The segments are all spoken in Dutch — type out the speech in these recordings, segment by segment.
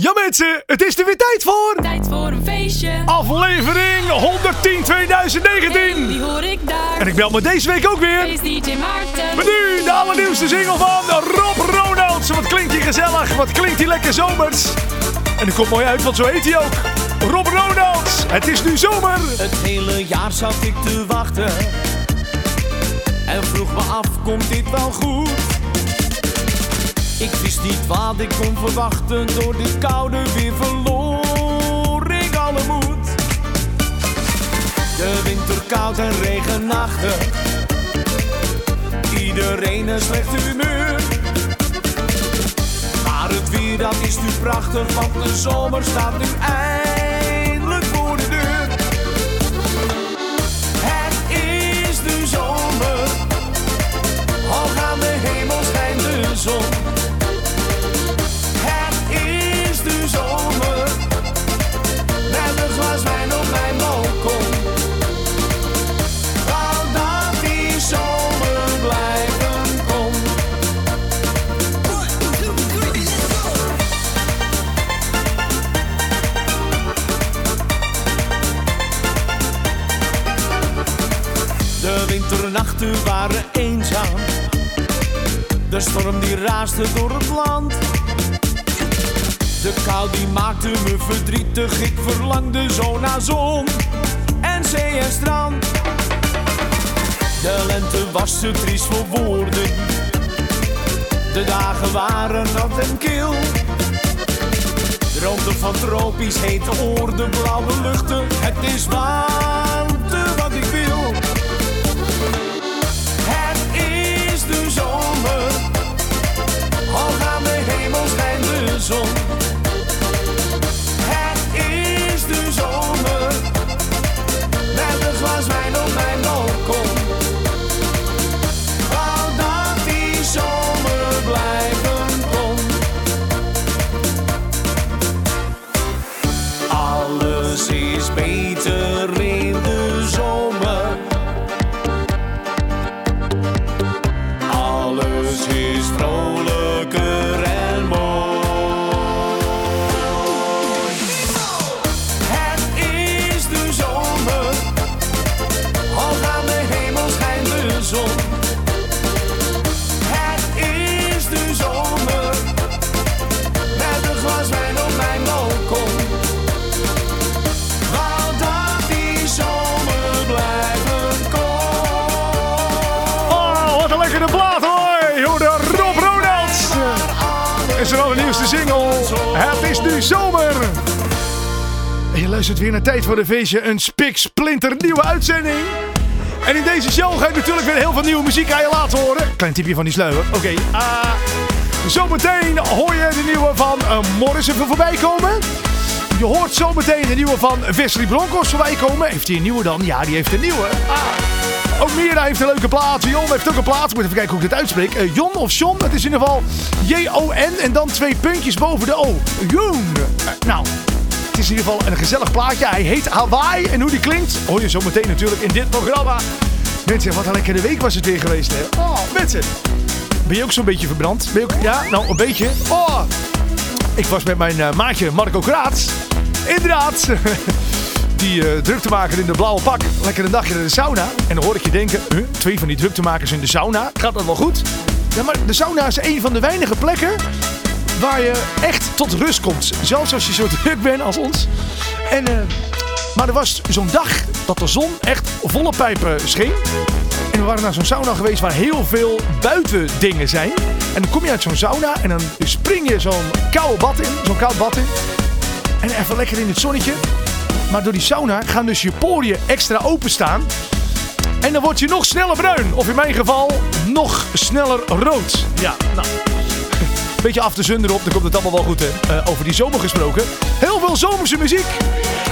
Ja mensen, het is er weer tijd voor! Tijd voor een feestje. Aflevering 110 2019! Die hoor ik daar. En ik bel me deze week ook weer Feest DJ Maarten. met nu de allernieuwste single van Rob Ronalds. Wat klinkt die gezellig, wat klinkt die lekker zomers. En het komt mooi uit, want zo heet hij ook. Rob Ronalds, het is nu zomer. Het hele jaar zat ik te wachten En vroeg me af, komt dit wel goed? Ik wist niet wat ik kon verwachten Door dit koude weer verloor ik alle moed. De winter koud en regenachtig. Iedereen een slecht humeur. Maar het weer dat is nu prachtig Want de zomer staat nu eindelijk winternachten waren eenzaam. De storm die raasde door het land. De kou die maakte me verdrietig. Ik verlangde zo naar zon en zee en strand. De lente was te triest voor woorden. De dagen waren nat en kil. Droomde van tropisch hete oorden, blauwe luchten. Het is warmte Je luistert weer naar Tijd voor de Feestje, een spik splinter nieuwe uitzending. En in deze show ga ik natuurlijk weer heel veel nieuwe muziek aan je laten horen. Klein tipje van die sluier. Oké, ah, zometeen hoor je de nieuwe van uh, Morris even voorbij komen. Je hoort zometeen de nieuwe van Wesley Broncos voorbij komen. Heeft hij een nieuwe dan? Ja, die heeft een nieuwe. Ah. Ook Mira heeft een leuke plaat. Jon heeft ook een plaat. Moet even kijken hoe ik dit uitspreek. Eh, Jon of John. Het is in ieder geval J-O-N. En dan twee puntjes boven de O. Joen. Eh, nou, het is in ieder geval een gezellig plaatje. Hij heet Hawaii. En hoe die klinkt, hoor je zometeen natuurlijk in dit programma. Mensen, wat een lekkere week was het weer geweest, hè? Oh, mensen. Ben je ook zo'n beetje verbrand? Ben je ook, ja, nou, een beetje. Oh, ik was met mijn eh, maatje Marco Kraats. Inderdaad. Die eh, druk te maken in de blauwe pak. Lekker een dagje in de sauna. En dan hoor ik je denken, huh, twee van die druktemakers in de sauna. Gaat dat wel goed? Ja, maar de sauna is een van de weinige plekken waar je echt tot rust komt. Zelfs als je zo druk bent als ons. En, eh, maar er was zo'n dag dat de zon echt volle pijpen scheen. En we waren naar zo'n sauna geweest waar heel veel buitendingen zijn. En dan kom je uit zo'n sauna en dan spring je zo'n koude bad in. Zo'n koud bad in. En even lekker in het zonnetje. Maar door die sauna gaan dus je poriën extra openstaan. En dan word je nog sneller bruin. Of in mijn geval nog sneller rood. Ja, nou. Beetje af te zunderen op, dan komt het allemaal wel goed. Hè? Eh, over die zomer gesproken. Heel veel zomerse muziek.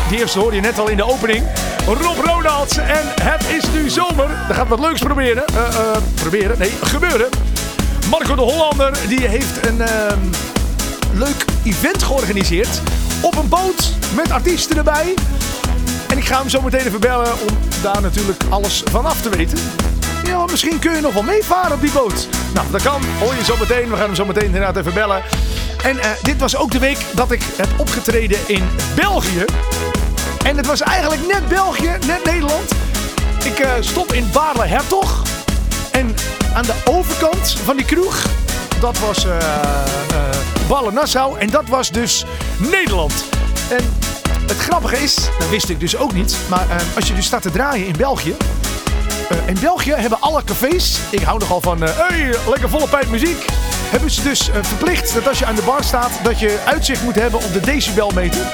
Die eerste hoorde je net al in de opening. Rob Ronalds en Het is nu zomer. Dan gaat wat leuks proberen. Eh, eh, proberen? Nee, gebeuren. Marco de Hollander die heeft een ehm, leuk event georganiseerd. Op een boot met artiesten erbij. En ik ga hem zo meteen even bellen om daar natuurlijk alles van af te weten. Misschien kun je nog wel meevaren op die boot. Nou, dat kan. Hoor je zo meteen. We gaan hem zo meteen inderdaad even bellen. En eh, dit was ook de week dat ik heb opgetreden in België. En het was eigenlijk net België, net Nederland. Ik eh, stond in Baarle-Hertog. En aan de overkant van die kroeg, dat was uh, Baarle-Nassau. En dat was dus Nederland. En het grappige is, dat wist ik dus ook niet. Maar als je dus staat te draaien in België. In België hebben alle cafés, ik hou nogal van, hey, lekker volle pijp muziek hebben ze dus verplicht dat als je aan de bar staat, dat je uitzicht moet hebben op de decibelmeter.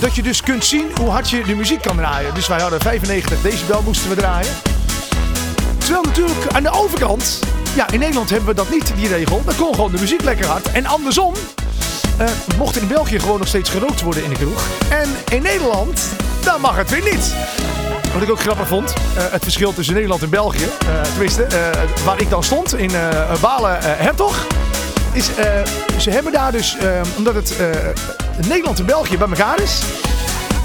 Dat je dus kunt zien hoe hard je de muziek kan draaien. Dus wij hadden 95 decibel moesten we draaien. Terwijl natuurlijk aan de overkant, ja in Nederland hebben we dat niet, die regel. Dan kon gewoon de muziek lekker hard. En andersom, uh, mocht in België gewoon nog steeds gerookt worden in de kroeg. En in Nederland, dan mag het weer niet. Wat ik ook grappig vond, uh, het verschil tussen Nederland en België, uh, tenminste, uh, waar ik dan stond in Balen Hertog, is ze hebben daar dus, omdat het Nederland en België bij elkaar is,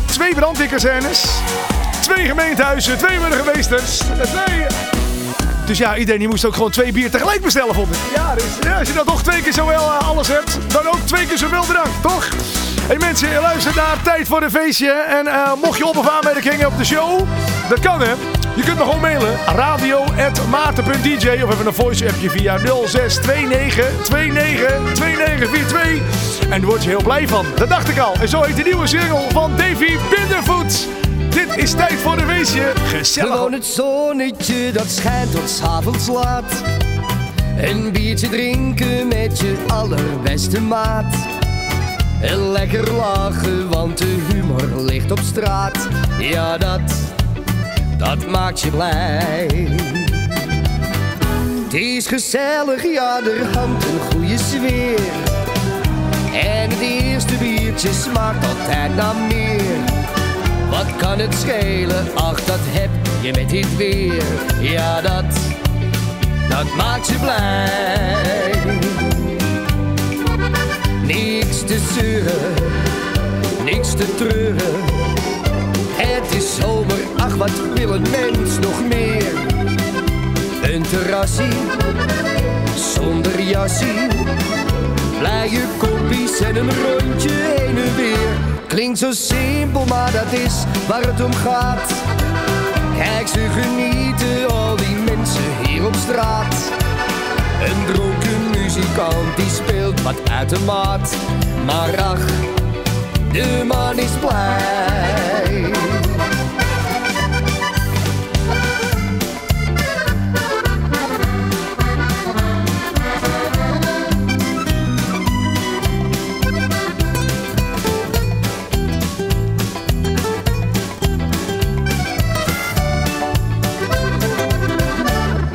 twee brandweerkazernes, twee gemeentehuizen, twee burgemeesters, twee... Dus ja, iedereen die moest ook gewoon twee bier tegelijk bestellen, vond ik. Ja, dus, ja, als je dan toch twee keer zowel alles hebt, dan ook twee keer zoveel drank, toch? Hey mensen, je luistert naar Tijd voor een Feestje. En uh, mocht je op- of aanmerkingen op de show, dat kan hè. Je kunt me gewoon mailen. radio.maarten.dj of even een voice appje via 0629 29 2942. En daar word je heel blij van. Dat dacht ik al. En zo heet de nieuwe single van Davy Bindervoet. Dit is Tijd voor een Feestje. Gezellig. Gewoon het zonnetje dat schijnt tot 's avonds laat. Een biertje drinken met je allerbeste maat. En lekker lachen, want de humor ligt op straat. Ja, dat, dat maakt je blij. Het is gezellig, ja, er hangt een goede sfeer. En het eerste biertje smaakt altijd naar meer. Wat kan het schelen? Ach, dat heb je met dit weer. Ja, dat, dat maakt je blij te niks te treuren. Het is zomer, ach wat wil een mens nog meer? Een terrassie, zonder jassie, blije koppies en een rondje heen en weer. Klinkt zo simpel, maar dat is waar het om gaat. Kijk ze genieten, al die mensen hier op straat. Een dronken muzikant die speelt wat uit de maat. Maar ach, de man is blij.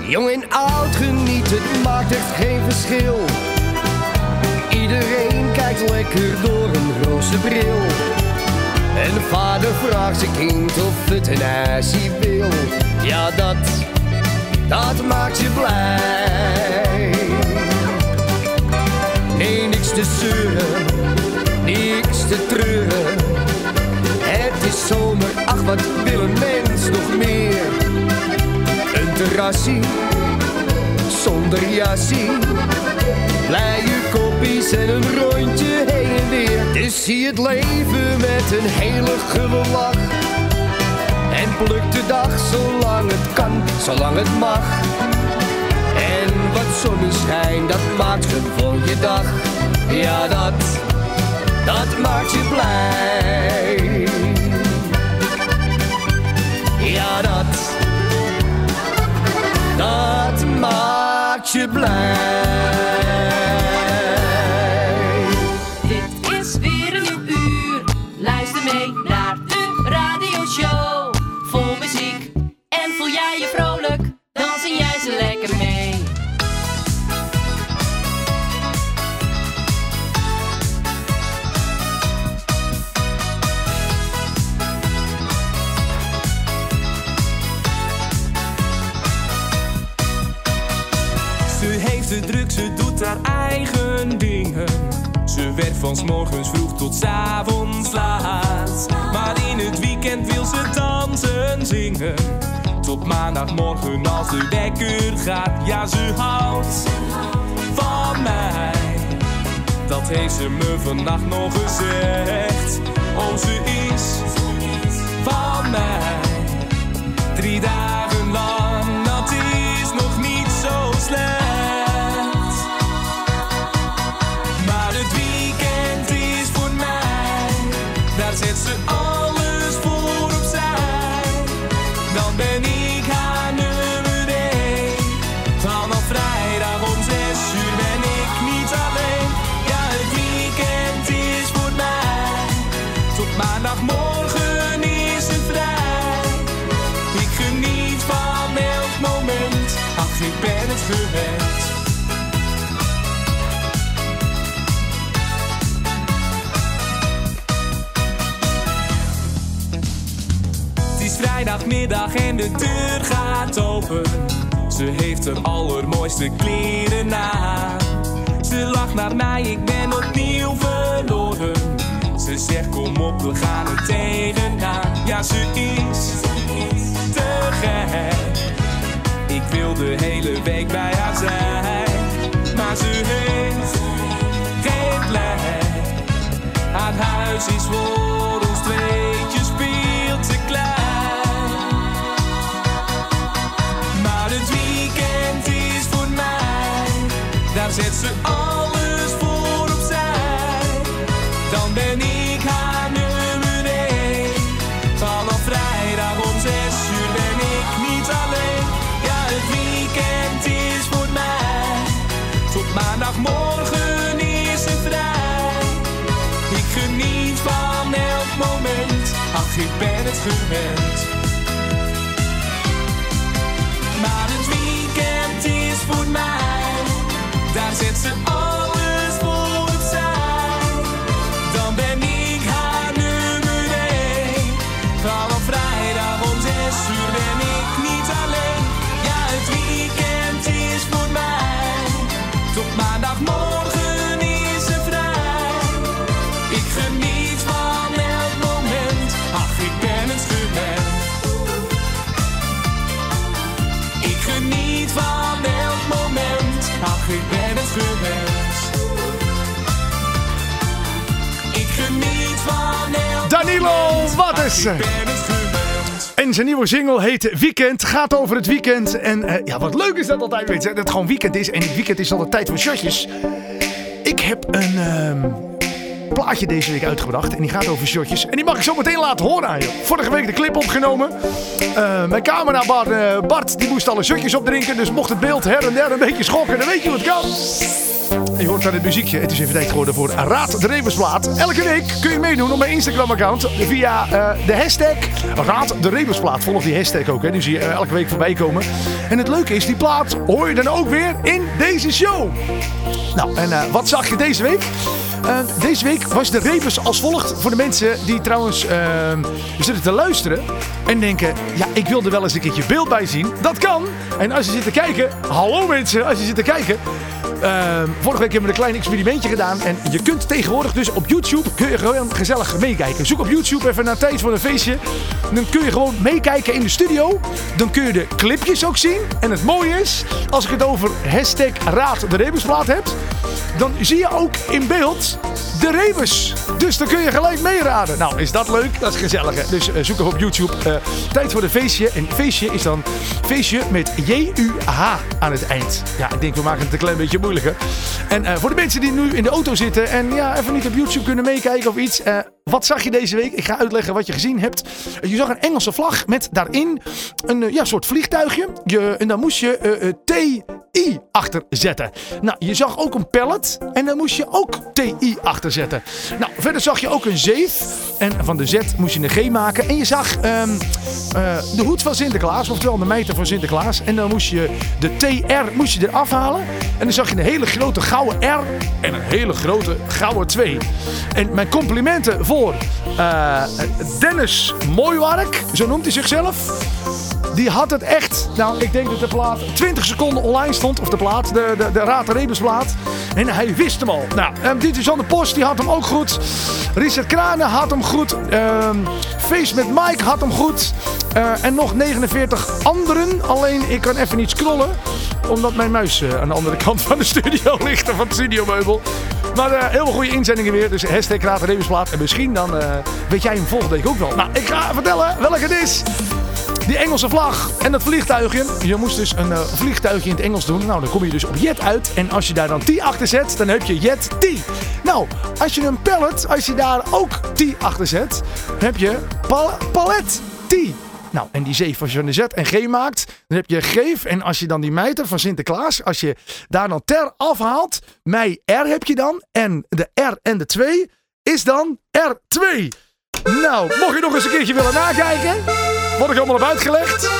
Jong en oud geniet, het maakt echt geen Iedereen kijkt lekker door een roze bril. En vader vraagt zijn kind of het een ijsje wil. Ja, dat, dat maakt je blij. Nee, niks te zeuren, niks te treuren. Het is zomer, ach wat wil een mens nog meer? Een terrassie, zonder jassie. Blije koppies en een rondje heen en weer. Dus zie het leven met een hele gulle lach. En pluk de dag zolang het kan, zolang het mag. En wat zonneschijn, dat maakt gewoon je dag. Ja, dat, dat maakt je blij. Vrijdagmiddag en de deur gaat open. Ze heeft haar allermooiste kleren aan. Ze lacht naar mij, ik ben opnieuw verloren. Ze zegt kom op, we gaan er tegenaan. Ja, ze is te gek. Ik wil de hele week bij haar zijn. Maar ze heeft geen plek. Haar huis is voor ons tweetjes veel te klein. Zet ze alles voor opzij. Dan ben ik haar nummer één. Vanaf vrijdag om zes uur ben ik niet alleen. Ja, het weekend is voor mij. Tot maandagmorgen is het vrij. Ik geniet van elk moment. Ach, ik ben het gewend. Daar zet En zijn nieuwe single heet Weekend. Gaat over het weekend. En eh, ja, wat leuk is dat altijd, weet je. Dat het gewoon weekend is. En het weekend is altijd tijd voor shotjes. Ik heb een ehm, plaatje deze week uitgebracht. En die gaat over shotjes. En die mag ik zo meteen laten horen aan je. Vorige week de clip opgenomen. Eh, mijn camera Bart, eh, Bart, die moest alle shotjes opdrinken. Dus mocht het beeld her en der een beetje schokken. Dan weet je het kan. Je hoort aan het muziekje. Het is even tijd geworden voor Raad de Rebusplaat. Elke week kun je meedoen op mijn Instagram-account via eh, de hashtag Raad de Rebusplaat. Volg die hashtag ook, hè. die zie je eh, elke week voorbij komen. En het leuke is, die plaat hoor je dan ook weer in deze show. Nou, en eh, wat zag je deze week? Deze week was de rebus als volgt. Voor de mensen die trouwens zitten te luisteren en denken... Ja, ik wil er wel eens een keertje beeld bij zien. Dat kan. En als je zit te kijken... Hallo mensen, als je zit te kijken... Ehm, vorige week hebben we een klein experimentje gedaan. En je kunt tegenwoordig dus op YouTube kun je gewoon gezellig meekijken. Zoek op YouTube even naar Tijd voor een Feestje. Dan kun je gewoon meekijken in de studio. Dan kun je de clipjes ook zien. En het mooie is, als ik het over hashtag Raad de Rebusplaat heb. Dan zie je ook in beeld de rebus. Dus dan kun je gelijk meeraden. Nou, is dat leuk? Dat is gezellig. Dus eh, zoek op YouTube. eh, tijd voor een feestje. En feestje is dan feestje met J-U-H aan het eind. Ja, ik denk we maken het een klein beetje En eh, voor de mensen die nu in de auto zitten en ja, even niet op YouTube kunnen meekijken of iets. Wat zag je deze week? Ik ga uitleggen wat je gezien hebt. Je zag een Engelse vlag met daarin een eh, ja, soort vliegtuigje. Je, en daar moest je eh, eh, TI achter zetten. Nou, je zag ook een pallet en daar moest je ook TI achter zetten. Nou, verder zag je ook een zeef. En van de Z moest je een G maken. En je zag ehm, eh, de hoed van Sinterklaas, oftewel de mijter van Sinterklaas. En dan moest je de TR moest je eraf halen. En dan zag je een hele grote gouden R en een hele grote gouden 2. En mijn complimenten voor eh, Dennis Mooiwark, zo noemt hij zichzelf. Die had het echt. Nou, ik denk dat de plaat 20 seconden online stond. Of de plaat, de, de, de Raad de Rebusplaat. En hij wist hem al. Nou, um, dit is de Post, die had hem ook goed. Richard Kranen had hem goed. Ehm Face met Mike had hem goed. Eh, en nog 49 anderen. Alleen, ik kan even niet scrollen. Omdat mijn muis eh, aan de andere kant van de studio ligt. Van het studiomeubel. Maar eh, heel veel goede inzendingen weer. Dus hashtag Raad En misschien dan eh, weet jij hem volgende week ook wel. Nou, ik ga vertellen welke het is. Die Engelse vlag en dat vliegtuigje. Je moest dus een uh, vliegtuigje in het Engels doen. Nou, dan kom je dus op Jet uit. En als je daar dan T achter zet, dan heb je Jet T. Nou, als je een pallet, als je daar ook T achter zet, heb je pal palet T. Nou, en die zeef, als je een Z en G maakt, dan heb je Geef. En als je dan die mijter van Sinterklaas, als je daar dan ter afhaalt, mij R heb je dan. En de R en de 2 is dan R2. Nou, mocht je nog eens een keertje willen nakijken, word ik allemaal heb uitgelegd.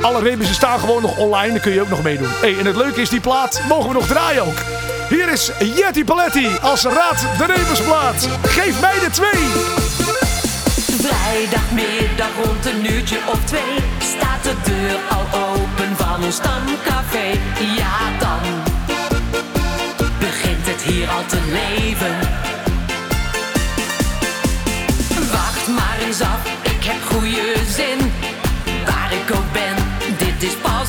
Alle rebussen staan gewoon nog online, daar kun je ook nog meedoen. Hey, en het leuke is, die plaat mogen we nog draaien ook. Hier is Jetty Paletti als Raad de Rebusplaat. Geef mij de twee. Vrijdagmiddag rond een uurtje of twee staat de deur al open van ons stamcafé. Ja, dan begint het hier al te leven. Wacht maar eens af, ik heb goede zin. Waar ik ook ben, dit is pas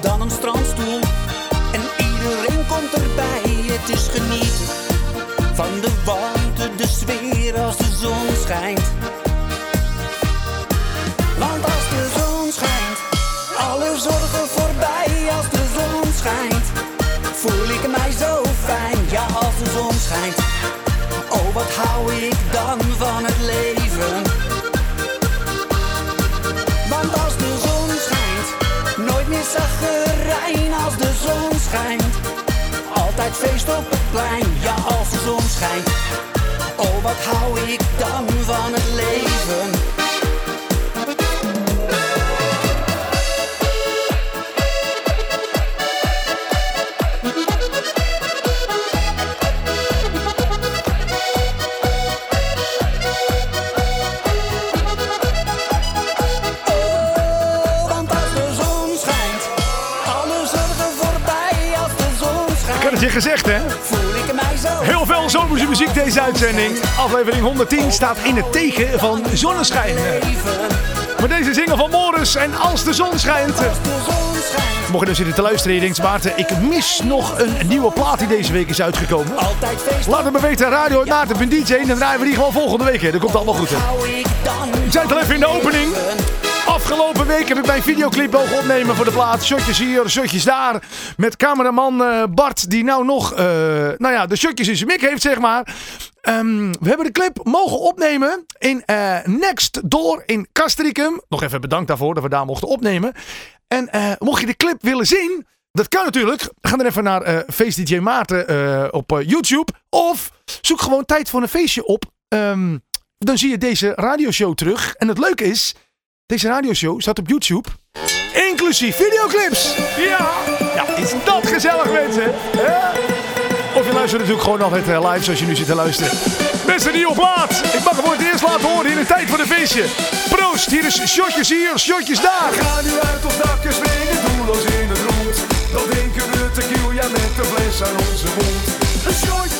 dan een strandstoel. En iedereen komt erbij, het is genieten van de warmte, de sfeer als de zon schijnt. Want als de zon schijnt, alle zorgen voorbij. Als de zon schijnt, voel ik mij zo fijn. Ja, als de zon schijnt, oh wat hou ik dan Altijd feest op het plein, ja als de zon schijnt. Oh, wat hou ik dan van het leven. Je gezegd, hè? Voel ik mij zo Heel veel zomerse muziek deze uitzending. Aflevering 110 staat in het teken van zonneschijn. Maar deze single van Morris en Als de zon schijnt. Mocht je nou zitten te luisteren en je denkt, Maarten, ik mis nog een nieuwe plaat die deze week is uitgekomen. Laat het me weten, radio Maarten.dj en dan draaien we die gewoon volgende week. hè. Dat komt allemaal goed. hè. ik zei het al even in de opening. Afgelopen week heb ik mijn videoclip mogen opnemen voor de plaat. Shotjes hier, shotjes daar. Met cameraman eh, Bart, die nou nog, eh, nou ja, de shotjes in zijn mik heeft, zeg maar. Ehm, we hebben de clip mogen opnemen in eh, Next Door in Castricum. Nog even bedankt daarvoor dat we daar mochten opnemen. En mocht je de clip willen zien, dat kan natuurlijk. Ga dan even naar eh Feest DJ Maarten op YouTube. Of zoek gewoon Tijd voor een Feestje op. Ehm, dan zie je deze radioshow terug. En het leuke is, deze radioshow staat op YouTube. Inclusief videoclips. Ja, ja is dat gezellig mensen. hè? Of je luistert natuurlijk gewoon altijd eh, live zoals je nu zit te luisteren. Beste nieuwe plaat. Ik mag hem voor het eerst laten horen in de tijd voor de feestje. Proost, hier is shotjes hier, shotjes daar. Ga nu uit op dakken springen, doelloos in het rond. Dan drinken we tequila met de fles aan onze mond. Een shotje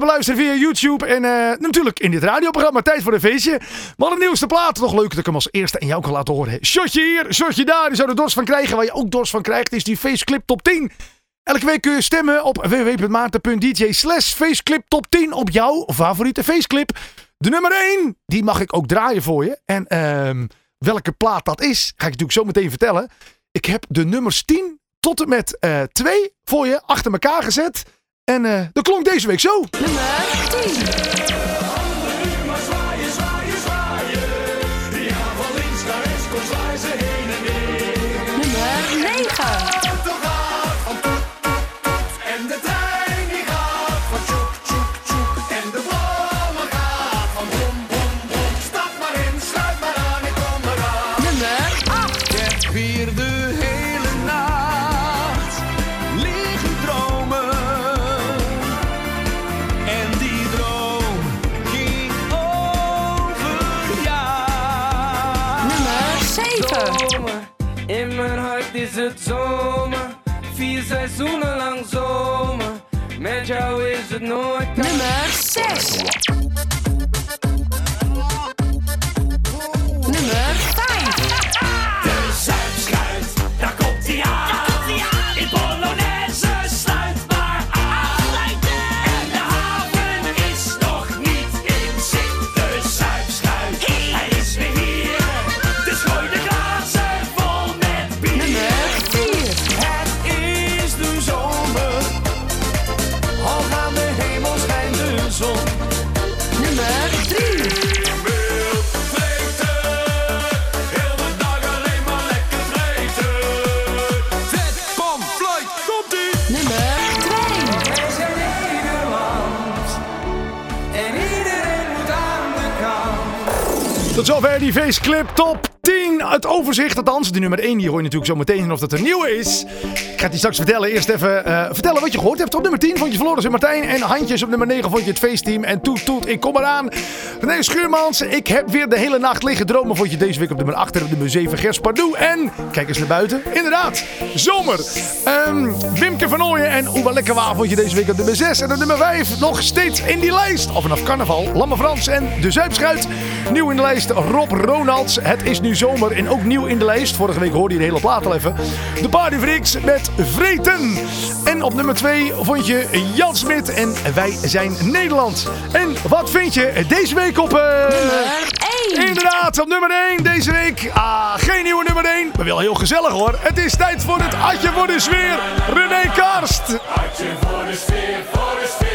te beluisteren via YouTube en eh, natuurlijk in dit radioprogramma Tijd voor een Feestje. Wat een nieuwste plaat. Nog leuk dat ik hem als eerste en jou kan laten horen. Shotje hier, shotje daar. Je zou er dorst van krijgen. Waar je ook dorst van krijgt is die Faceclip Top 10. Elke week kun je stemmen op www.maarten.dj slash faceclip top 10 op jouw favoriete faceclip. De nummer 1, die mag ik ook draaien voor je. En ehm, welke plaat dat is, ga ik natuurlijk zo meteen vertellen. Ik heb de nummers 10 tot en met eh 2 voor je achter elkaar gezet. En eh dat klonk deze week zo. Nummer 10. Vier seizoenen lang zomer. Met jou is het nooit Nummer top 10. Het overzicht althans. De nummer 1 die hoor je natuurlijk zo meteen of dat een nieuwe is. Ik ga het je straks vertellen. Eerst even eh, vertellen wat je gehoord hebt. Op nummer 10 vond je Floris en Martijn. En handjes op nummer 9 vond je het feestteam. En toet toet, ik kom eraan. René Schuurmans, ik heb weer de hele nacht liggen dromen. Vond je deze week op nummer 8 en op nummer 7 Gers Pardoe. En kijk eens naar buiten. Inderdaad, zomer. Ehm, Wimke van Ooyen en Oeba Lekker Waar vond je deze week op nummer 6. En op nummer 5 nog steeds in die lijst. Al vanaf carnaval. Lamme Frans en de Zuipschuit. Nieuw in de lijst Rob Ronalds. Het is nu zomer en ook nieuw in de lijst. Vorige week hoorde je de hele plaat al even. De Party Freaks met Vreten. En op nummer 2 vond je Jan Smit en Wij zijn Nederland. En wat vind je deze week op... eh, Nummer 1. Inderdaad, op nummer 1 deze week. Ah, geen nieuwe nummer 1. Maar wel heel gezellig hoor. Het is tijd voor het Atje voor de sfeer. René Karst. Hartje voor de sfeer, voor de sfeer.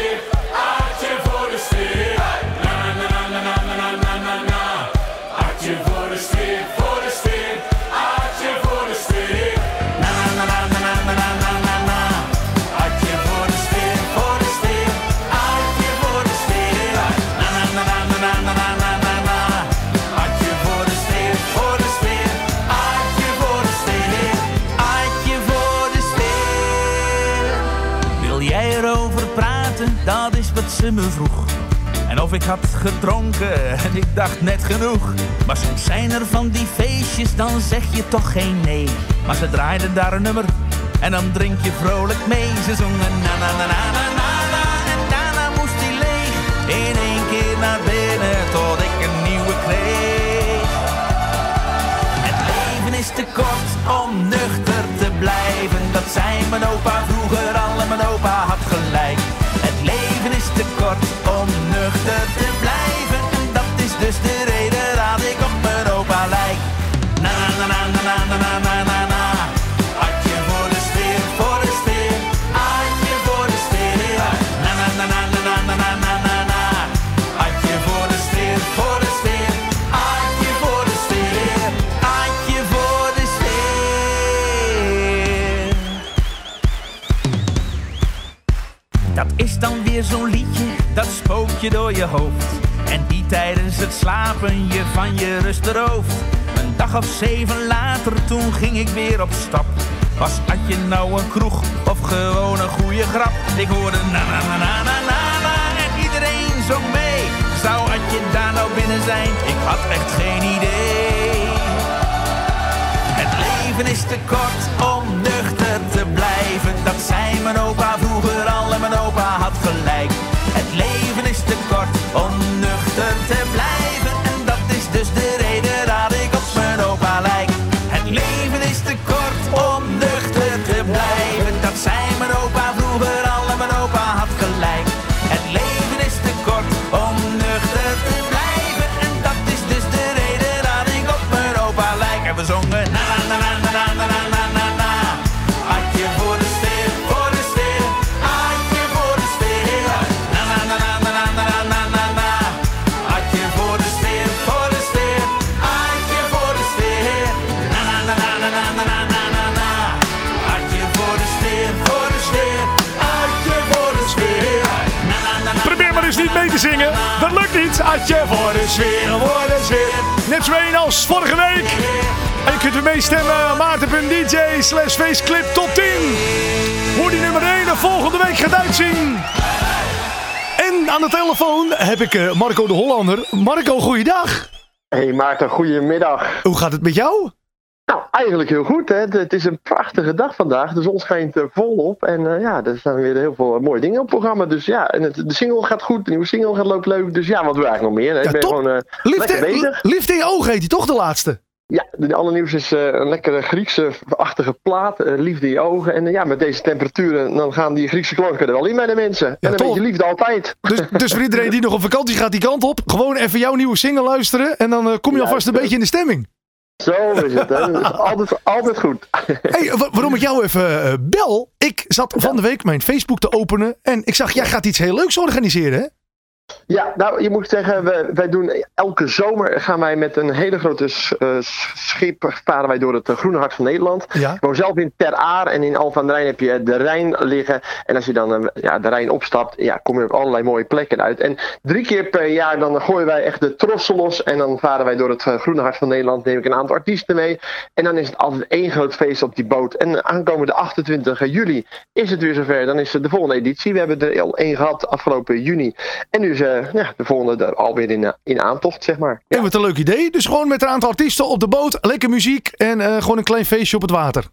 Me vroeg. En of ik had gedronken en ik dacht net genoeg. Maar soms zijn er van die feestjes, dan zeg je toch geen nee. Maar ze draaiden daar een nummer en dan drink je vrolijk mee. Ze zongen na na na na na na na en daarna moest hij leeg. In één keer naar binnen tot ik een nieuwe kreeg. Het leven is te kort om nuchter te blijven. Dat zei mijn opa nuchter te blijven. En dat is dus de reden slapen je van je rust berooft. Een dag of zeven later, toen ging ik weer op stap. Was Adje nou een kroeg of gewoon een goede grap? Ik hoorde na na na na na na na en iedereen zong mee. Zou Adje daar nou binnen zijn? Ik had echt geen idee. Het leven is te kort om nuchter te blijven. Dat zei mijn opa vroeger al en mijn opa had gelijk. Het leven is te kort om Niet. Adje voor de sfeer, voor de sfeer. Net zo één als vorige week. En je kunt er meestemmen. Maarten.dj slash faceclip top 10. Hoe die nummer 1 de volgende week gaat uitzien. En aan de telefoon heb ik eh, Marco de Hollander. Marco, goeiedag. Hey Maarten, goedemiddag. Hoe gaat het met jou? Nou, eigenlijk heel goed. Hè? Het- is een prachtige dag vandaag. De zon schijnt eh, volop. En eh, ja, er staan weer heel veel mooie dingen op het programma. Dus ja, en het, de single gaat goed. De nieuwe single gaat loopt leuk. Dus ja, wat wil eigenlijk nog meer? Hè? Ja, ik ben top. gewoon eh, Liefde, bezig. liefde in je ogen heet die toch de laatste? Ja, de allernieuwste is eh, een lekkere Griekse-achtige plaat. eh, liefde in je ogen. En eh, ja, met deze temperaturen, dan gaan die Griekse klanken er wel in bij de mensen. en een beetje liefde altijd. Dus, dus voor iedereen die nog op vakantie gaat die kant op, gewoon even jouw nieuwe single luisteren. En dan eh, kom je Ja, alvast een eh, beetje in de stemming. Zo is het. Hè? Dat is altijd, altijd goed. Hey, wa- waarom ik jou even eh, bel? Ik zat van de week mijn Facebook te openen en ik zag, jij gaat iets heel leuks organiseren, hè? Ja, nou, je moet zeggen, wij, wij doen elke zomer gaan wij met een hele grote eh, schip varen wij door het eh, Groene Hart van Nederland. Ja. Ik woon zelf in Ter Aar en in Alphen aan de Rijn heb je de Rijn liggen. En als je dan eh, ja, de Rijn opstapt, ja, kom je op allerlei mooie plekken uit. En drie keer per jaar dan gooien wij echt de trossen los. En dan varen wij door het Groene Hart van Nederland. Neem ik een aantal artiesten mee. En dan is het altijd één groot feest op die boot. En aankomende 28 juli is het weer zover. Dan is het de volgende editie. We hebben er al één gehad afgelopen juni. En nu is ja, de volgende er alweer in, eh, in aantocht, zeg maar. En wat een leuk idee. Dus gewoon met een aantal artiesten op de boot, lekker muziek en eh, gewoon een klein feestje op het water.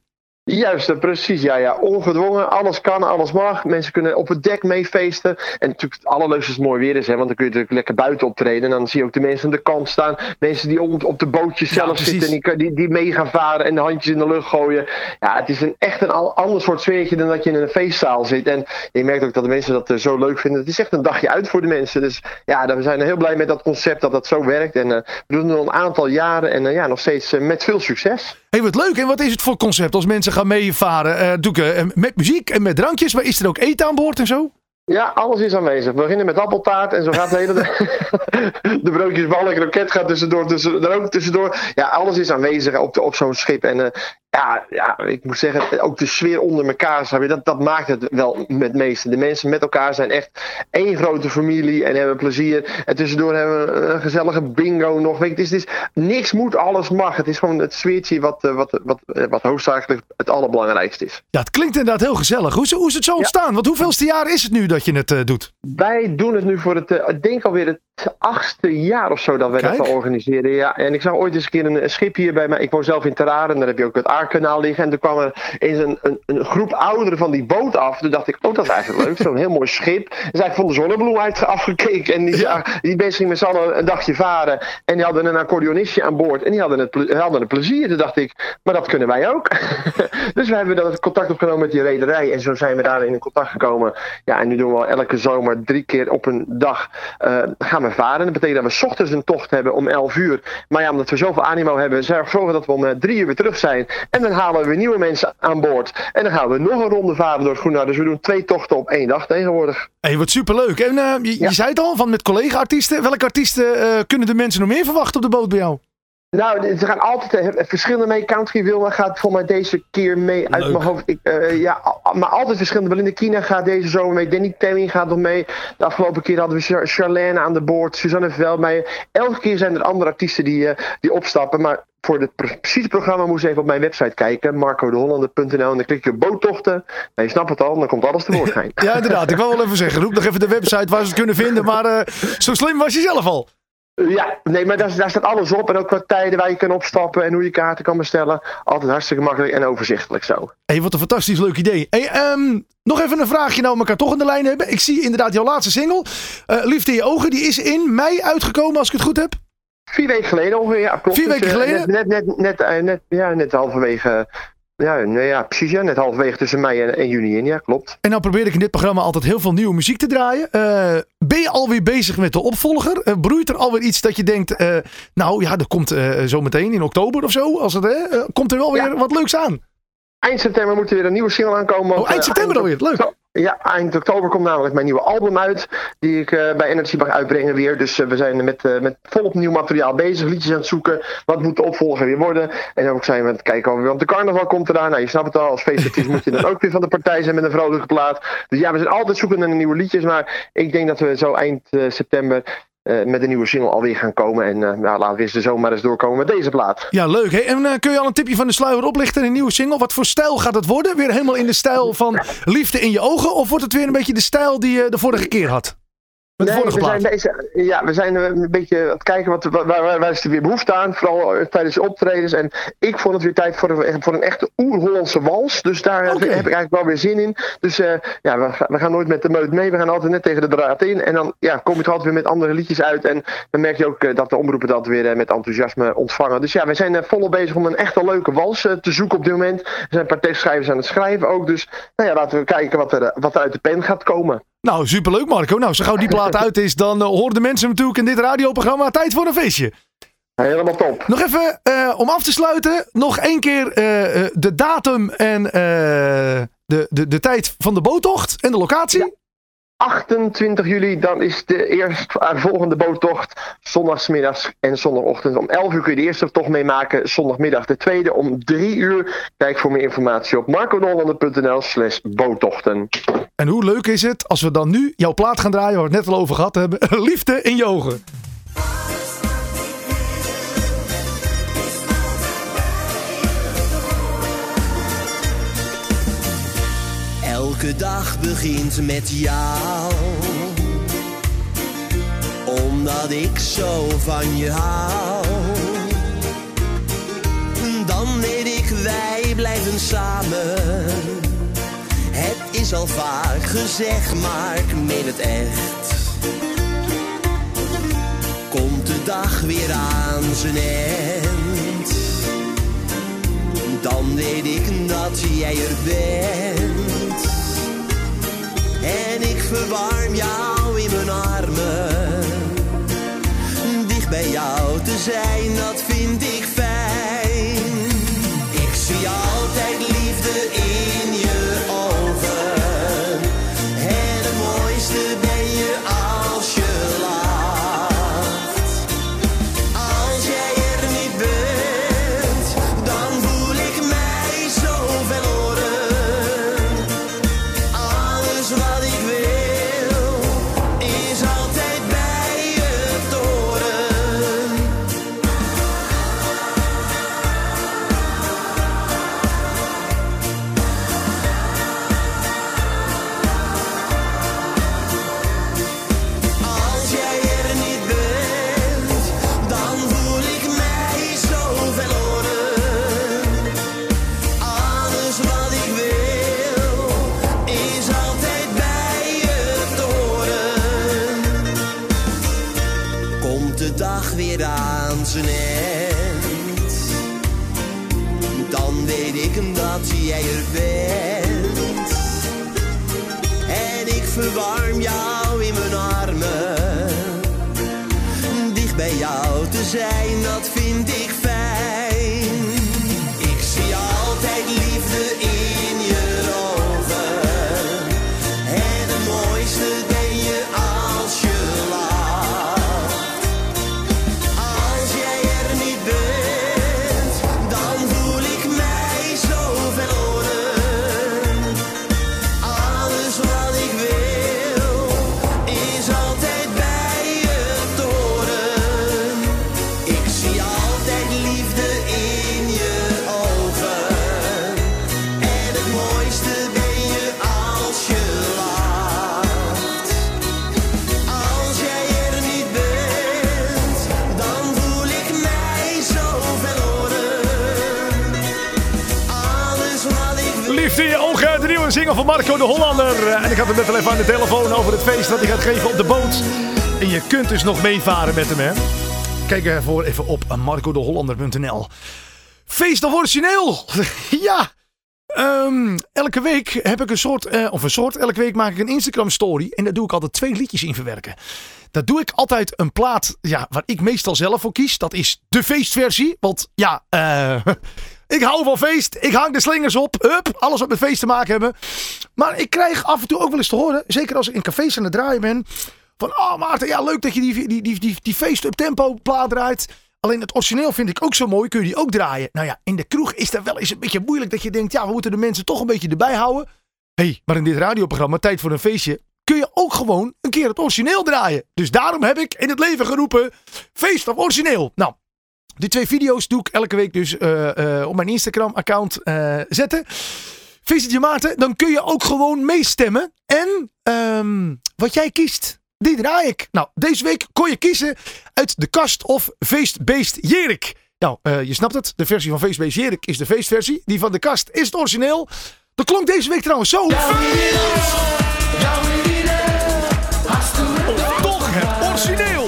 Juist, eh, precies. Ja, ja. Ongedwongen. Alles kan, alles mag. Mensen kunnen op het dek meefeesten. En natuurlijk het allerleukste is het mooi weer is. Hè, want dan kun je natuurlijk lekker buiten optreden. En dan zie je ook de mensen aan de kant staan. Mensen die op, op de bootjes zelf zitten. En die, die, die mee gaan varen en de handjes in de lucht gooien. Ja, het is een, echt een al- ander soort sfeertje dan dat je in een feestzaal zit. En je merkt ook dat de mensen dat eh, zo leuk vinden. Het is echt een dagje uit voor de mensen. Dus ja, dan- we zijn heel blij met dat concept dat dat zo werkt. En eh, we doen het al een aantal jaren. En ja, nog steeds met veel succes. Hey, wat leuk. En wat is het voor concept als mensen gaan meevaren? eh doe ik, eh, met muziek en met drankjes, maar is er ook eten aan boord en zo? Ja, alles is aanwezig. We beginnen met appeltaart en zo gaat de hele De broodjes ballen, kroket gaat tussendoor, tussen, er ook tussendoor. Ja, alles is aanwezig op, de, op zo'n schip. En eh, ja, ja, ik moet zeggen, ook de sfeer onder elkaar, je, dat, dat maakt het wel met meeste. De mensen met elkaar zijn echt één grote familie en hebben plezier. En tussendoor hebben we een gezellige bingo nog. Weet je, het, is, het is, niks moet, alles mag. Het is gewoon het sfeertje wat, eh, wat, wat, eh, wat hoofdzakelijk het allerbelangrijkste is. Ja, het klinkt inderdaad heel gezellig. Hoe is, hoe is het zo ontstaan? Want hoeveelste jaar is het nu dat je het eh, doet? Wij doen het nu voor het, eh, ik denk alweer het achtste jaar of zo dat wij Kijk. dat organiseren. Ja, en ik zag ooit eens een keer een, schip hier bij mij. Ik woon zelf in Terraren, daar heb je ook het Aarkanaal liggen. En toen kwam er eens een, een, een groep ouderen van die boot af. Toen dacht ik, oh dat is eigenlijk leuk, zo'n heel mooi schip. Dus eigenlijk van de zonnebloem uit afgekeken. En die, Ja. die mensen gingen met z'n allen een dagje varen. En die hadden een accordeonistje aan boord. En die hadden het, hadden het plezier. Toen dacht ik, maar dat kunnen wij ook. dus we hebben dat contact opgenomen met die rederij. En zo zijn we daarin in contact gekomen. Ja, en nu doen we al elke zomer drie keer op een dag eh, gaan we varen. Dat betekent dat we 's ochtends een tocht hebben om 11 uur. Maar ja, omdat we zoveel animo hebben, zorgen we dat we om eh, drie uur weer terug zijn. En dan halen we weer nieuwe mensen aan boord. En dan gaan we nog een ronde varen door het Groenhart. Dus we doen twee tochten op één dag tegenwoordig. hey, wat superleuk. En eh, je, zei het al, van met collega-artiesten. Welke artiesten eh, kunnen de mensen nog meer verwachten op de boot bij jou? Nou, er gaan altijd eh, verschillende mee. Country Wilma gaat voor mij deze keer mee uit Leuk. mijn hoofd. Ik, eh, ja, maar altijd verschillende. Belinda Kina gaat deze zomer mee. Danny Temming gaat nog mee. De afgelopen keer hadden we Char- Charlene aan de boord. Suzanne Veldmeijer. Elke keer zijn er andere artiesten die, eh, die opstappen. Maar voor het pre- precieze programma moest je even op mijn website kijken. marcodehollander.nl En dan klik je op boottochten. Nou, je snapt het al. Dan komt alles tevoorschijn. Ja, inderdaad. Ik wou wel even zeggen. Roep nog even de website waar ze het kunnen vinden. Maar zo slim was je zelf al. Ja, nee, maar daar, daar staat alles op. En ook qua tijden waar je kan opstappen en hoe je kaarten kan bestellen. Altijd hartstikke makkelijk en overzichtelijk zo. hey, wat een fantastisch leuk idee. Hey, ehm, nog even een vraagje nou we elkaar toch in de lijn hebben. Ik zie inderdaad jouw laatste single. eh, Liefde in je ogen. Die is in mei uitgekomen als ik het goed heb. Vier weken geleden ongeveer, ja, klopt. Vier weken eh, geleden? Net, net, net, net, eh, net, ja, net halverwege. Ja, nee, ja, precies. Ja, net halverwege tussen mei en, en juni in. Ja, klopt. En nou probeer ik in dit programma altijd heel veel nieuwe muziek te draaien. Eh, ben je alweer bezig met de opvolger? Eh, broeit er alweer iets dat je denkt, eh, nou ja, dat komt zo meteen in oktober of zo. Als het, komt er wel weer Ja. wat leuks aan. Eind september moet er weer een nieuwe single aankomen. Oh, eind september alweer. Leuk. Zo, Ja, eind oktober komt namelijk mijn nieuwe album uit. Die ik eh, bij Energy mag uitbrengen weer. Dus eh, we zijn met, eh, met volop nieuw materiaal bezig. Liedjes aan het zoeken. Wat moet de opvolger weer worden? En ook zijn we aan het kijken over. Want de carnaval komt eraan. Nou, je snapt het al. Als feestartiest moet je dan ook weer van de partij zijn met een vrolijke plaat. Dus ja, we zijn altijd zoeken naar nieuwe liedjes. Maar ik denk dat we zo eind september. Eh, met een nieuwe single alweer gaan komen. En eh, nou, laten we eens de zomer eens doorkomen met deze plaat. Ja, leuk. Hè? En eh, kun je al een tipje van de sluier oplichten? Een nieuwe single. Wat voor stijl gaat het worden? Weer helemaal in de stijl van Liefde in je ogen? Of wordt het weer een beetje de stijl die je de vorige keer had? Met de Nee, vorige we zijn, ja, we zijn een beetje aan het kijken wat, waar, waar, waar is er weer behoefte aan. Vooral eh, tijdens de optredens. En ik vond het weer tijd voor een, voor een echte oer-Hollandse wals. Dus daar heb- ik eigenlijk wel weer zin in. Dus eh, ja, we, gaan- we gaan nooit met de meut mee. We gaan altijd net tegen de draad in. En dan ja, kom je toch altijd weer met andere liedjes uit. En dan merk je ook eh, dat de omroepen dat weer met enthousiasme ontvangen. Dus ja, we zijn volop bezig om een echte leuke wals te zoeken op dit moment. Er zijn een paar tekstschrijvers aan het schrijven ook. Dus nou ja, laten we kijken wat er, wat er uit de pen gaat komen. Nou, superleuk Marco. Nou, zo gauw die plaat uit is, dan eh, horen de mensen natuurlijk in dit radioprogramma tijd voor een feestje. Helemaal top. Nog even eh, om af te sluiten, nog één keer eh, de datum en de, de, de tijd van de boottocht en de locatie. 28 juli, dan is de eerstvolgende boottocht. Zondagsmiddags en zondagochtend. Om 11 uur kun je de eerste tocht meemaken. Zondagmiddag de tweede om 3 uur. Kijk voor meer informatie op marconollander.nl slash boottochten. En hoe leuk is het als we dan nu jouw plaat gaan draaien, waar we het net al over gehad hebben. Liefde in je ogen. Elke dag begint met jou. Omdat ik zo van je hou. Dan weet ik, wij blijven samen. Het is al vaak gezegd, maar ik meen het echt. Komt de dag weer aan zijn eind. Dan weet ik dat jij er bent. En ik verwarm jou in mijn armen. Dicht bij jou te zijn, dat vind het feest dat hij gaat geven op de boot. En je kunt dus nog meevaren met hem, hè? Kijk ervoor even op marcodehollander.nl. Feest of origineel? ja! Ehm, elke week heb ik een soort, eh, of een soort, elke week maak ik een Instagram story. En daar doe ik altijd twee liedjes in verwerken. Dat doe ik altijd een plaat ja, waar ik meestal zelf voor kies. Dat is de feestversie. Want ja, eh, Ik hou van feest. Ik hang de slingers op. Hup, alles wat met feest te maken hebben. Maar ik krijg af en toe ook wel eens te horen, zeker als ik in cafés aan het draaien ben, van oh Maarten, ja leuk dat je die, die, die, die, feest up tempo plaat draait. Alleen het origineel vind ik ook zo mooi. Kun je die ook draaien? Nou ja, in de kroeg is dat wel eens een beetje moeilijk dat je denkt, ja, we moeten de mensen toch een beetje erbij houden. Hé, hey, maar in dit radioprogramma, Tijd voor een Feestje, kun je ook gewoon een keer het origineel draaien. Dus daarom heb ik in het leven geroepen, feest of origineel. Nou, die twee video's doe ik elke week dus uh, uh, op mijn Instagram-account uh, zetten. Visit je Maarten, dan kun je ook gewoon meestemmen. En um, wat jij kiest, die draai ik. Nou, deze week kon je kiezen uit de kast of feestbeest Jerik. Nou, je snapt het. De versie van feestbeest Jerik is de feestversie. Die van de kast is het origineel. Dat klonk deze week trouwens zo. Of toch het origineel.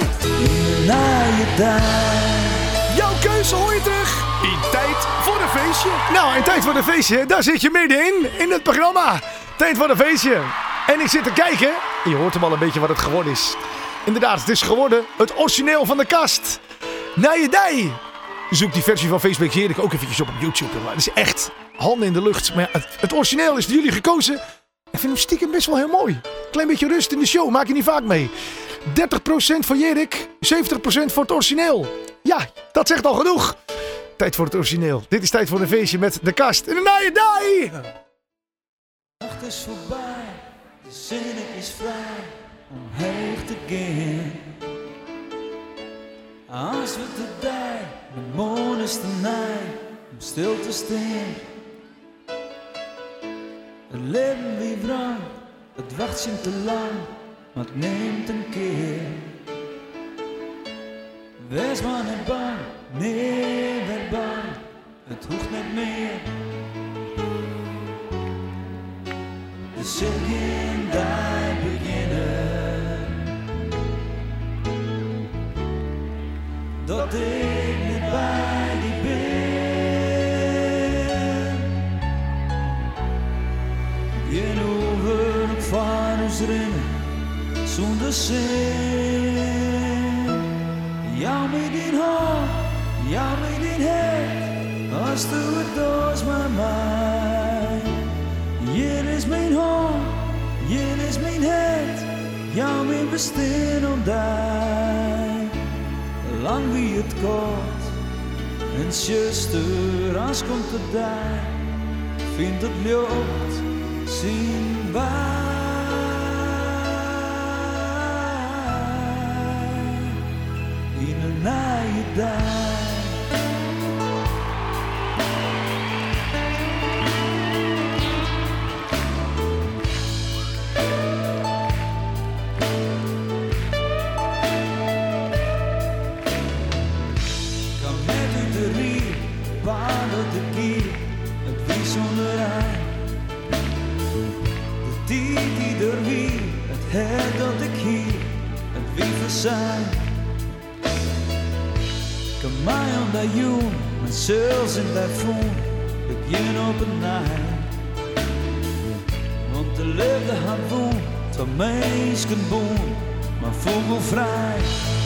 Nou, in Tijd voor een Feestje, daar zit je middenin in het programma. Tijd voor een Feestje. En ik zit te kijken. Je hoort hem al een beetje wat het geworden is. Inderdaad, het is geworden het origineel van de kast. Nijedij. Zoek die versie van Facebook Jerik ook eventjes op op YouTube. Het is echt handen in de lucht. Maar het origineel is door jullie gekozen. Ik vind hem stiekem best wel heel mooi. Klein beetje rust in de show, maak je niet vaak mee. 30% voor Jerik, 70% voor het origineel. Ja, dat zegt al genoeg. Tijd voor het origineel. Dit is tijd voor een feestje met de kast in de naaiendij. De nacht is voorbij, de zin is vrij om heen te gaan. Als we de dij, de moon is de nij, om stil te staan. Het leven wie wrang, het wacht zien te lang, maar het neemt een keer. Wees maar niet bang, nee, werd bang, het hoeft niet meer. De cirkel daar beginnen. Dat ik niet bij die ben. Je ook van ons rennen, zonder zin. Mijn bestaan ontdij. Lang wie het kort, en zuster, als komt het daar, vindt het lucht, zien wij. In een naaiendij. Kan mij aan dat joen, mijn zels in voen, begin op een naai. Want de liefde had woon, van meisken boon, maar vogelvrij. Zingen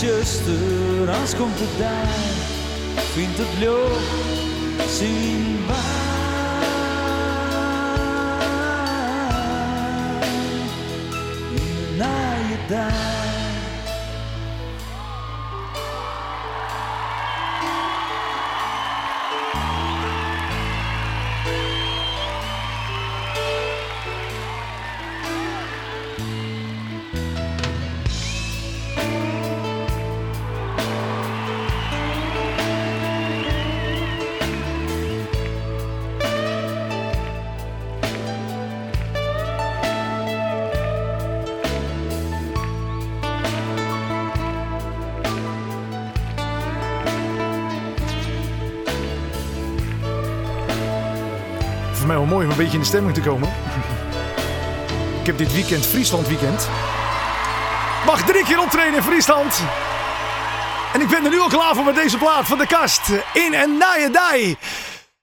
zuster, als komt het daar, vindt het lucht, zien mij wel mooi om een beetje in de stemming te komen. Ik heb dit weekend Friesland weekend. Mag drie keer optreden in Friesland. En ik ben er nu al klaar voor met deze plaat van de kast. In en na je dai.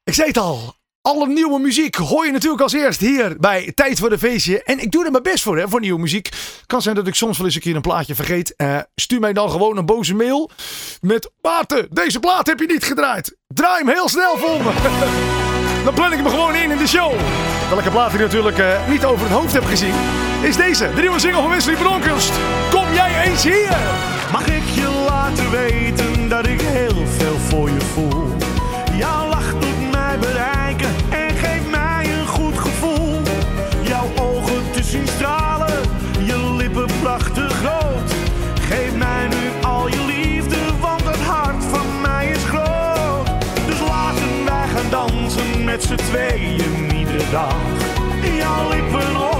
Ik zei het al. Alle nieuwe muziek hoor je natuurlijk als eerst hier bij Tijd voor de Feestje. En ik doe er mijn best voor, hè, voor nieuwe muziek. Kan zijn dat ik soms wel eens een keer een plaatje vergeet. Eh, stuur mij dan gewoon een boze mail met... Maarten, deze plaat heb je niet gedraaid. Draai hem heel snel voor me. Dan plan ik hem gewoon in in de show. Welke plaat ik natuurlijk eh, niet over het hoofd heb gezien... is deze, de nieuwe single van Wesley Bronkhorst. Kom jij eens hier? Mag ik je laten weten dat ik heel veel voor je tweeën iedere dag. Jouw lippen op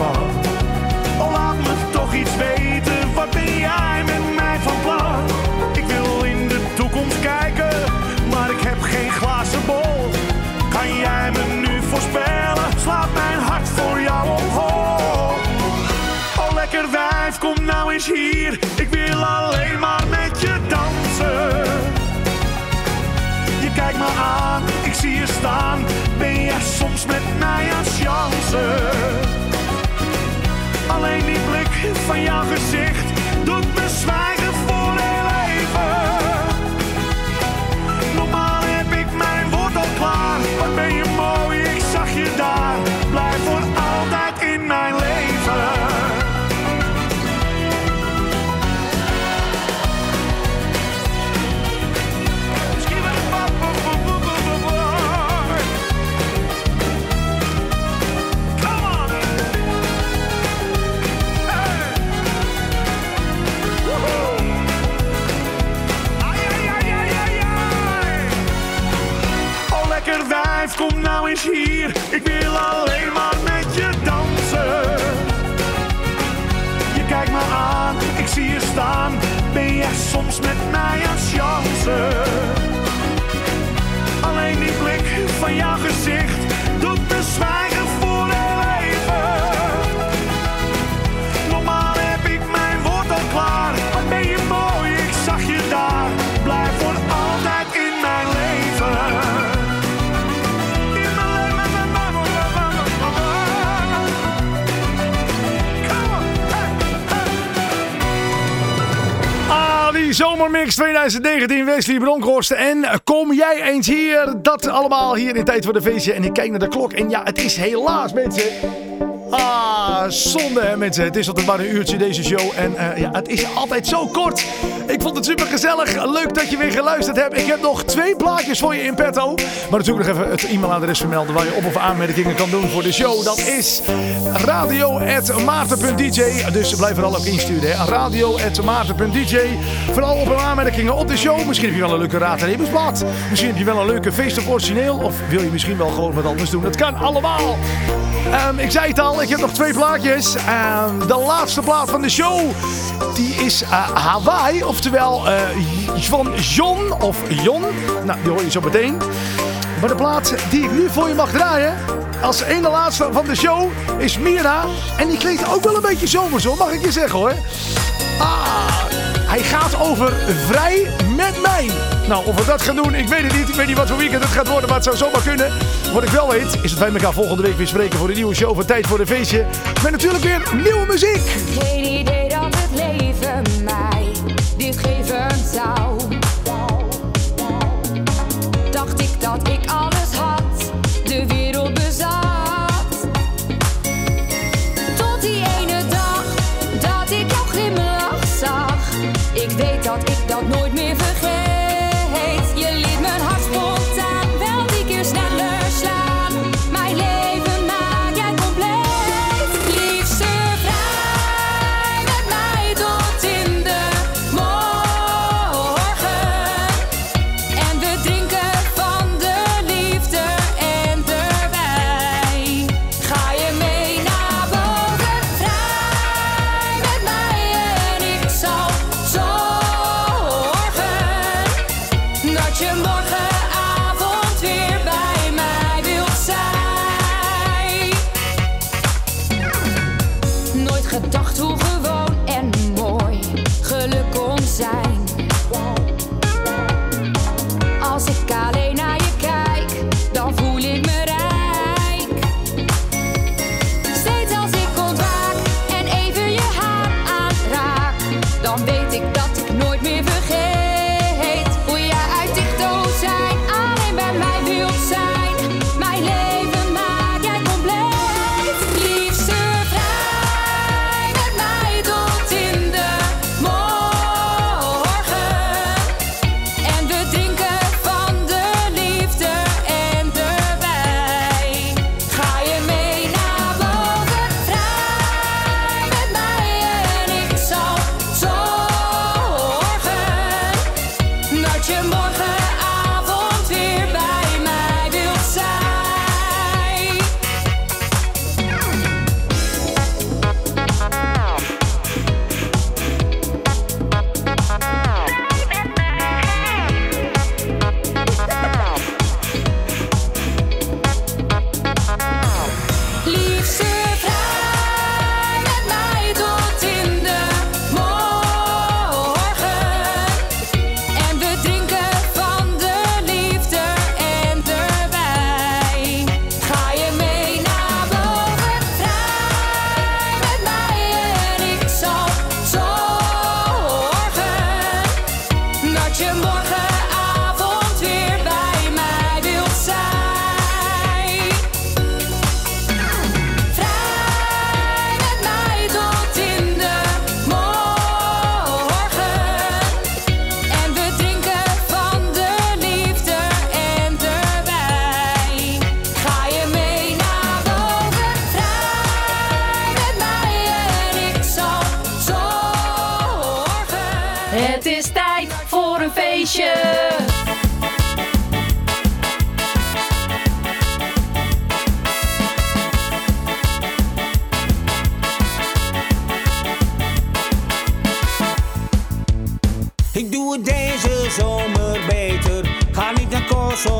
Oh, laat me toch iets weten, wat ben jij met mij van plan? Ik wil in de toekomst kijken, maar ik heb geen glazen bol. Kan jij me nu voorspellen, slaat mijn hart voor jou omhoog. Oh lekker wijf, kom nou eens hier. Ik wil alleen maar met je dansen. Je kijkt me aan, ik zie je staan. Ben jij soms met mij aan chansen? Van jouw gezicht 2019 Wesley Bronkhorst. En kom jij eens hier? Dat allemaal hier in Tijd voor de Feestje. En ik kijk naar de klok. En ja, het is helaas, mensen. Ah, zonde hè mensen. Het is altijd maar een uurtje deze show. En eh, ja, het is altijd zo kort. Ik vond het super gezellig. Leuk dat je weer geluisterd hebt. Ik heb nog twee plaatjes voor je in petto. Maar natuurlijk nog even het e-mailadres vermelden waar je op- of aanmerkingen kan doen voor de show. Dat is radio.maarten.dj. Dus blijf er al ook insturen. Radio.maarten.dj. Vooral op- en aanmerkingen op de show. Misschien heb je wel een leuke raad en. Misschien heb je wel een leuke feest of. Of wil je misschien wel gewoon wat anders doen. Het kan allemaal. Ehm, ik zei het al, ik heb nog twee plaatjes. Ehm, de laatste plaat van de show, die is eh, Hawaii. Oftewel eh, van John of Jon. Nou, die hoor je zo meteen. Maar de plaat die ik nu voor je mag draaien, als ene laatste van de show, is Mira. En die klinkt ook wel een beetje zomers hoor, mag ik je zeggen hoor. Ah! Hij gaat over Vrij met mij. Nou, of we dat gaan doen, ik weet het niet. Ik weet niet wat voor weekend het gaat worden, maar het zou zomaar kunnen. Wat ik wel weet, is dat wij elkaar volgende week weer spreken voor een nieuwe show van Tijd voor de Feestje. Met natuurlijk weer nieuwe muziek. Geen idee dat het leven mij dit geven zou.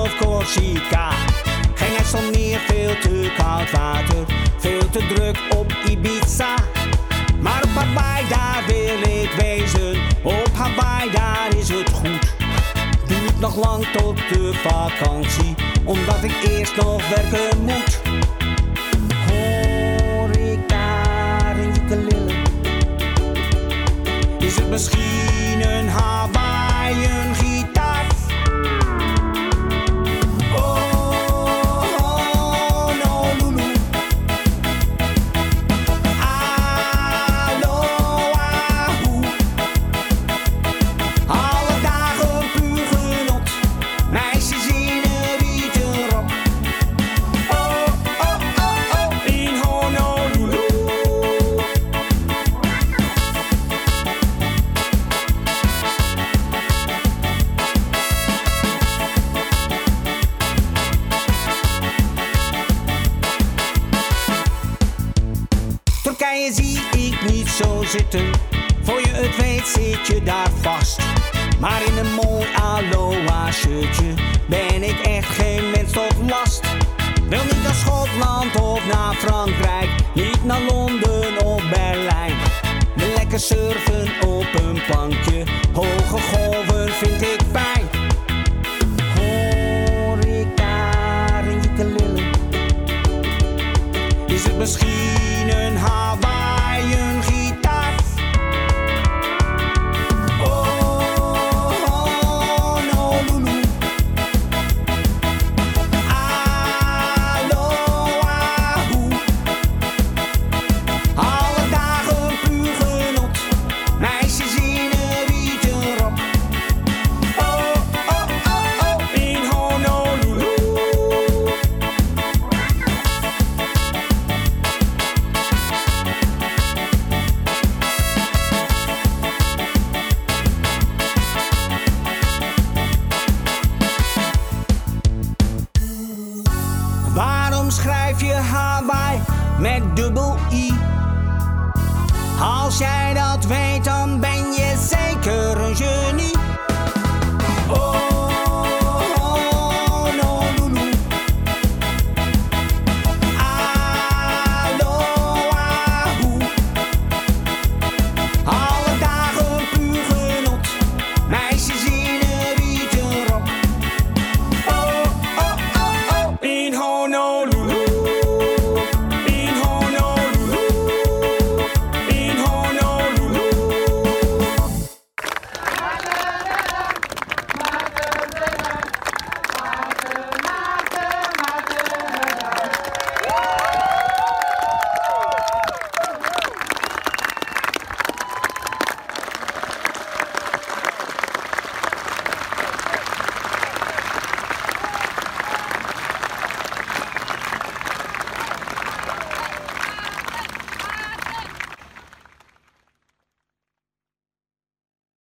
of Corsica. Geen het meer, veel te koud water, veel te druk op Ibiza. Maar op Hawaii daar wil ik wezen, op Hawaii daar is het goed. Duurt nog lang tot de vakantie, omdat ik eerst nog werken moet. Hoor ik daar een ukulele? Is het misschien een haar?